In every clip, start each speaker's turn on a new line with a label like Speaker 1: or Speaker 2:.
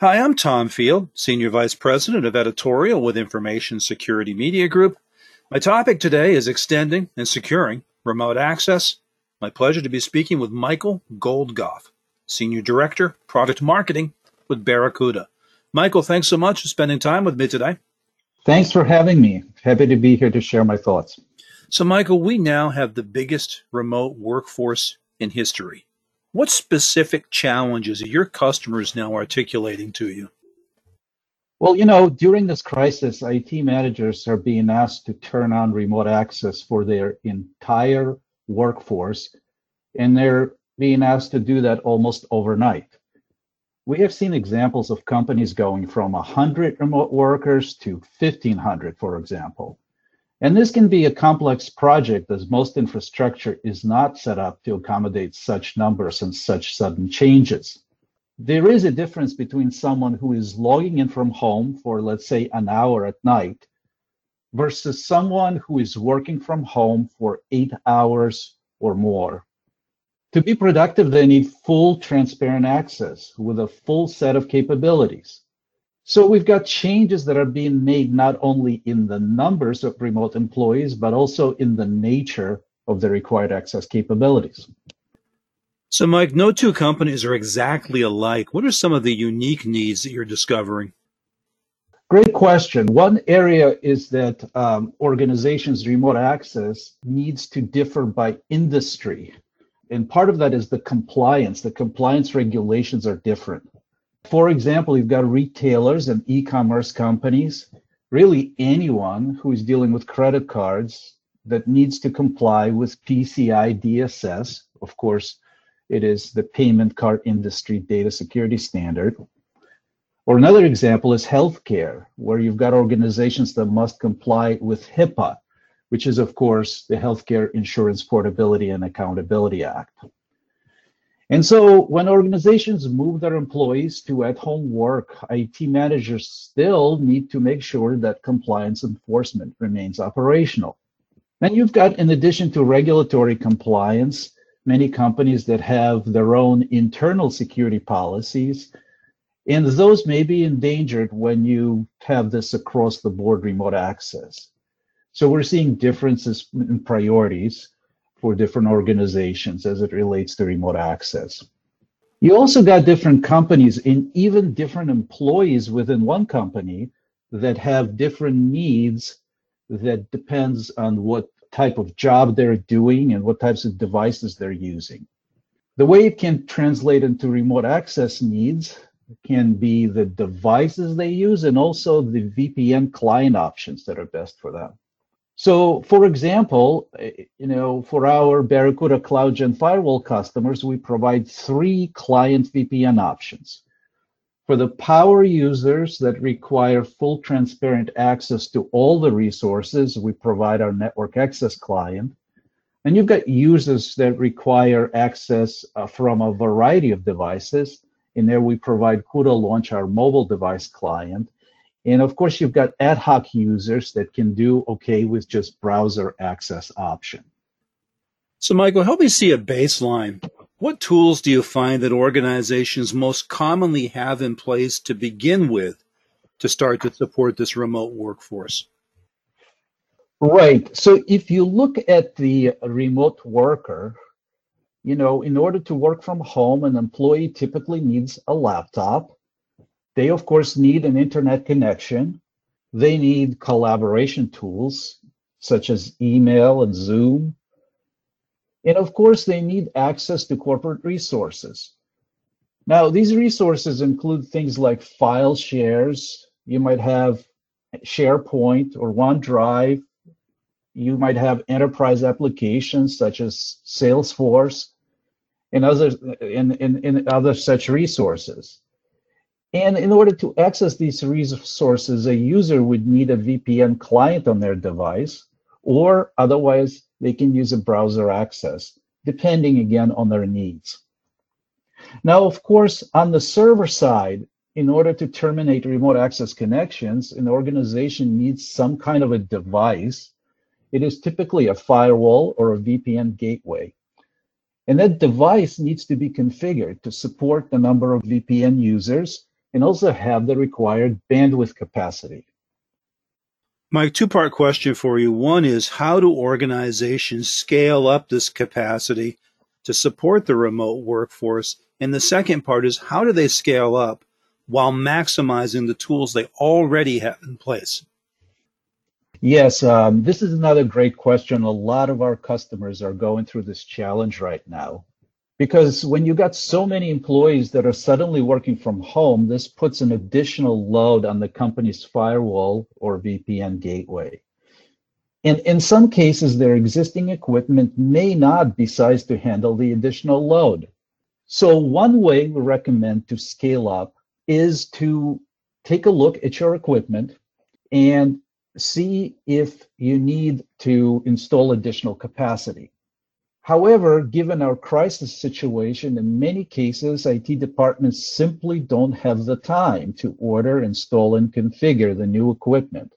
Speaker 1: Hi, I'm Tom Field, Senior Vice President of Editorial with Information Security Media Group. My topic today is extending and securing remote access. My pleasure to be speaking with Michael Goldgoff, Senior Director, Product Marketing with Barracuda. Michael, thanks so much for spending time with me today.
Speaker 2: Thanks for having me. Happy to be here to share my thoughts.
Speaker 1: So, Michael, we now have the biggest remote workforce in history. What specific challenges are your customers now articulating to you?
Speaker 2: Well, you know, during this crisis, IT managers are being asked to turn on remote access for their entire workforce, and they're being asked to do that almost overnight. We have seen examples of companies going from 100 remote workers to 1,500, for example. And this can be a complex project as most infrastructure is not set up to accommodate such numbers and such sudden changes. There is a difference between someone who is logging in from home for, let's say, an hour at night versus someone who is working from home for eight hours or more. To be productive, they need full transparent access with a full set of capabilities. So we've got changes that are being made not only in the numbers of remote employees, but also in the nature of the required access capabilities.
Speaker 1: So, Mike, no two companies are exactly alike. What are some of the unique needs that you're discovering?
Speaker 2: Great question. One area is that um, organizations' remote access needs to differ by industry. And part of that is the compliance. The compliance regulations are different. For example, you've got retailers and e-commerce companies, really anyone who is dealing with credit cards that needs to comply with PCI DSS. Of course, it is the payment card industry data security standard. Or another example is healthcare, where you've got organizations that must comply with HIPAA, which is, of course, the Healthcare Insurance Portability and Accountability Act. And so when organizations move their employees to at home work, IT managers still need to make sure that compliance enforcement remains operational. And you've got, in addition to regulatory compliance, many companies that have their own internal security policies. And those may be endangered when you have this across the board remote access. So we're seeing differences in priorities for different organizations as it relates to remote access. You also got different companies and even different employees within one company that have different needs that depends on what type of job they're doing and what types of devices they're using. The way it can translate into remote access needs can be the devices they use and also the VPN client options that are best for them. So, for example, eh, you know, for our Barracuda CloudGen firewall customers, we provide three client VPN options. For the power users that require full transparent access to all the resources, we provide our network access client. And you've got users that require access uh, from a variety of devices. In there, we provide CudaLaunch, our mobile device client. And of course, you've got ad hoc users that can do okay with just browser access option.
Speaker 1: So, Michael, help me see a baseline. What tools do you find that organizations most commonly have in place to begin with to start to support this remote workforce?
Speaker 2: Right. So, if you look at the remote worker, you know, in order to work from home, an employee typically needs a laptop they, of course, need an internet connection. They need collaboration tools such as email and Zoom. And of course, they need access to corporate resources. Now, these resources include things like file shares. You might have SharePoint or OneDrive. You might have enterprise applications such as Salesforce and other, and, and, and other such resources. And in order to access these resources, a user would need a VPN client on their device, or otherwise they can use a browser access, depending again on their needs. Now, of course, on the server side, in order to terminate remote access connections, an organization needs some kind of a device. It is typically a firewall or a VPN gateway. And that device needs to be configured to support the number of VPN users and also have the required bandwidth capacity.
Speaker 1: My two part question for you. One is how do organizations scale up this capacity to support the remote workforce? And the second part is how do they scale up while maximizing the tools they already have in place?
Speaker 2: Yes, um, this is another great question. A lot of our customers are going through this challenge right now. Because when you got so many employees that are suddenly working from home, this puts an additional load on the company's firewall or VPN gateway. And in some cases, their existing equipment may not be sized to handle the additional load. So one way we recommend to scale up is to take a look at your equipment and see if you need to install additional capacity. However, given our crisis situation, in many cases, IT departments simply don't have the time to order, install, and configure the new equipment,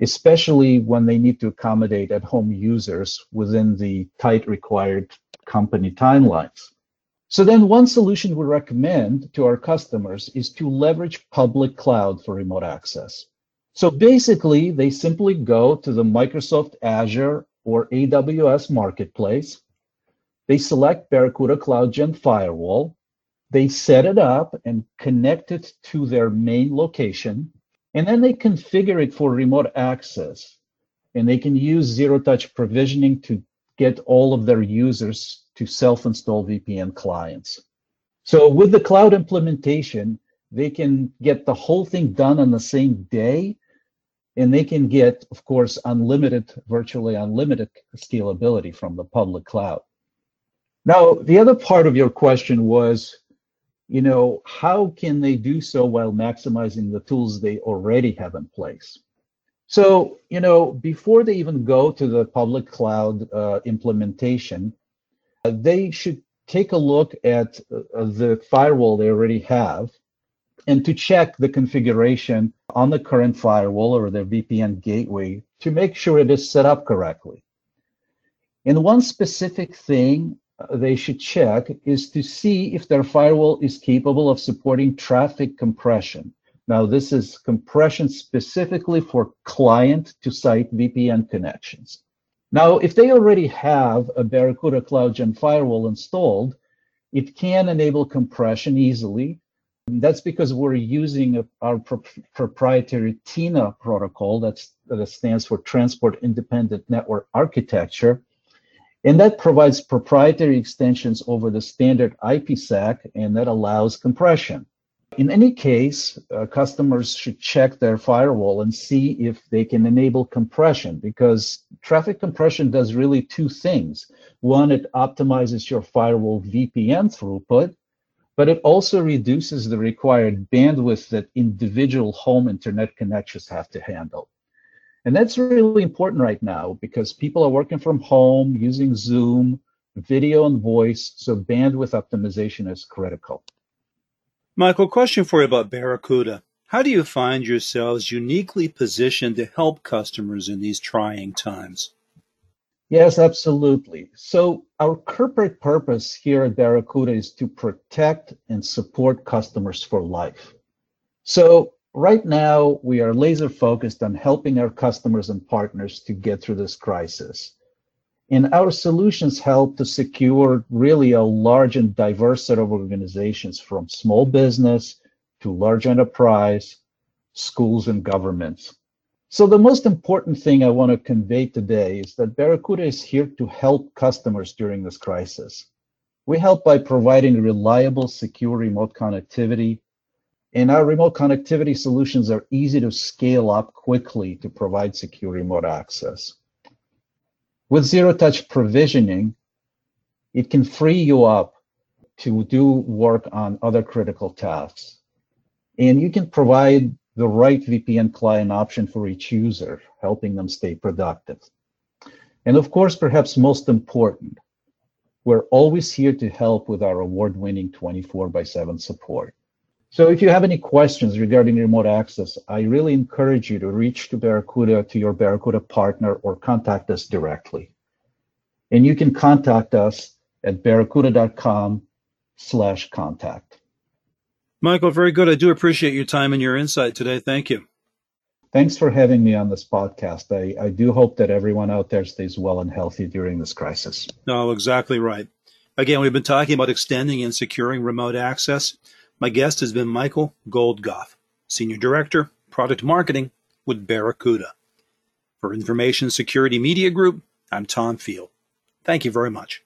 Speaker 2: especially when they need to accommodate at home users within the tight required company timelines. So then one solution we recommend to our customers is to leverage public cloud for remote access. So basically, they simply go to the Microsoft Azure or AWS Marketplace. They select Barracuda CloudGen Firewall. They set it up and connect it to their main location. And then they configure it for remote access. And they can use zero touch provisioning to get all of their users to self install VPN clients. So with the cloud implementation, they can get the whole thing done on the same day and they can get, of course, unlimited, virtually unlimited scalability from the public cloud. Now, the other part of your question was, you know, how can they do so while maximizing the tools they already have in place? So, you know, before they even go to the public cloud uh, implementation, uh, they should take a look at uh, the firewall they already have and to check the configuration on the current firewall or the VPN gateway to make sure it is set up correctly. And one specific thing uh, they should check is to see if their firewall is capable of supporting traffic compression. Now, this is compression specifically for client to site VPN connections. Now, if they already have a Barracuda CloudGen firewall installed, it can enable compression easily that's because we're using our pro proprietary TINA protocol that's, that stands for Transport Independent Network Architecture. And that provides proprietary extensions over the standard IPsec, and that allows compression. In any case, uh, customers should check their firewall and see if they can enable compression because traffic compression does really two things. One, it optimizes your firewall VPN throughput, but it also reduces the required bandwidth that individual home internet connections have to handle. And that's really important right now because people are working from home using Zoom, video and voice, so bandwidth optimization is critical.
Speaker 1: Michael, question for you about Barracuda. How do you find yourselves uniquely positioned to help customers in these trying times?
Speaker 2: Yes, absolutely. So our corporate purpose here at Barracuda is to protect and support customers for life. So right now we are laser focused on helping our customers and partners to get through this crisis. And our solutions help to secure really a large and diverse set of organizations from small business to large enterprise, schools and governments. So the most important thing I want to convey today is that Barracuda is here to help customers during this crisis. We help by providing reliable, secure remote connectivity, and our remote connectivity solutions are easy to scale up quickly to provide secure remote access. With zero-touch provisioning, it can free you up to do work on other critical tasks. And you can provide the right VPN client option for each user, helping them stay productive. And of course, perhaps most important, we're always here to help with our award-winning 24 by 7 support. So if you have any questions regarding remote access, I really encourage you to reach to Barracuda, to your Barracuda partner, or contact us directly. And you can contact us at barracuda.com slash contact.
Speaker 1: Michael, very good. I do appreciate your time and your insight today. Thank you.
Speaker 2: Thanks for having me on this podcast. I, I do hope that everyone out there stays well and healthy during this crisis.
Speaker 1: No, exactly right. Again, we've been talking about extending and securing remote access. My guest has been Michael Goldgoff, Senior Director, Product Marketing with Barracuda. For Information Security Media Group, I'm Tom Field. Thank you very much.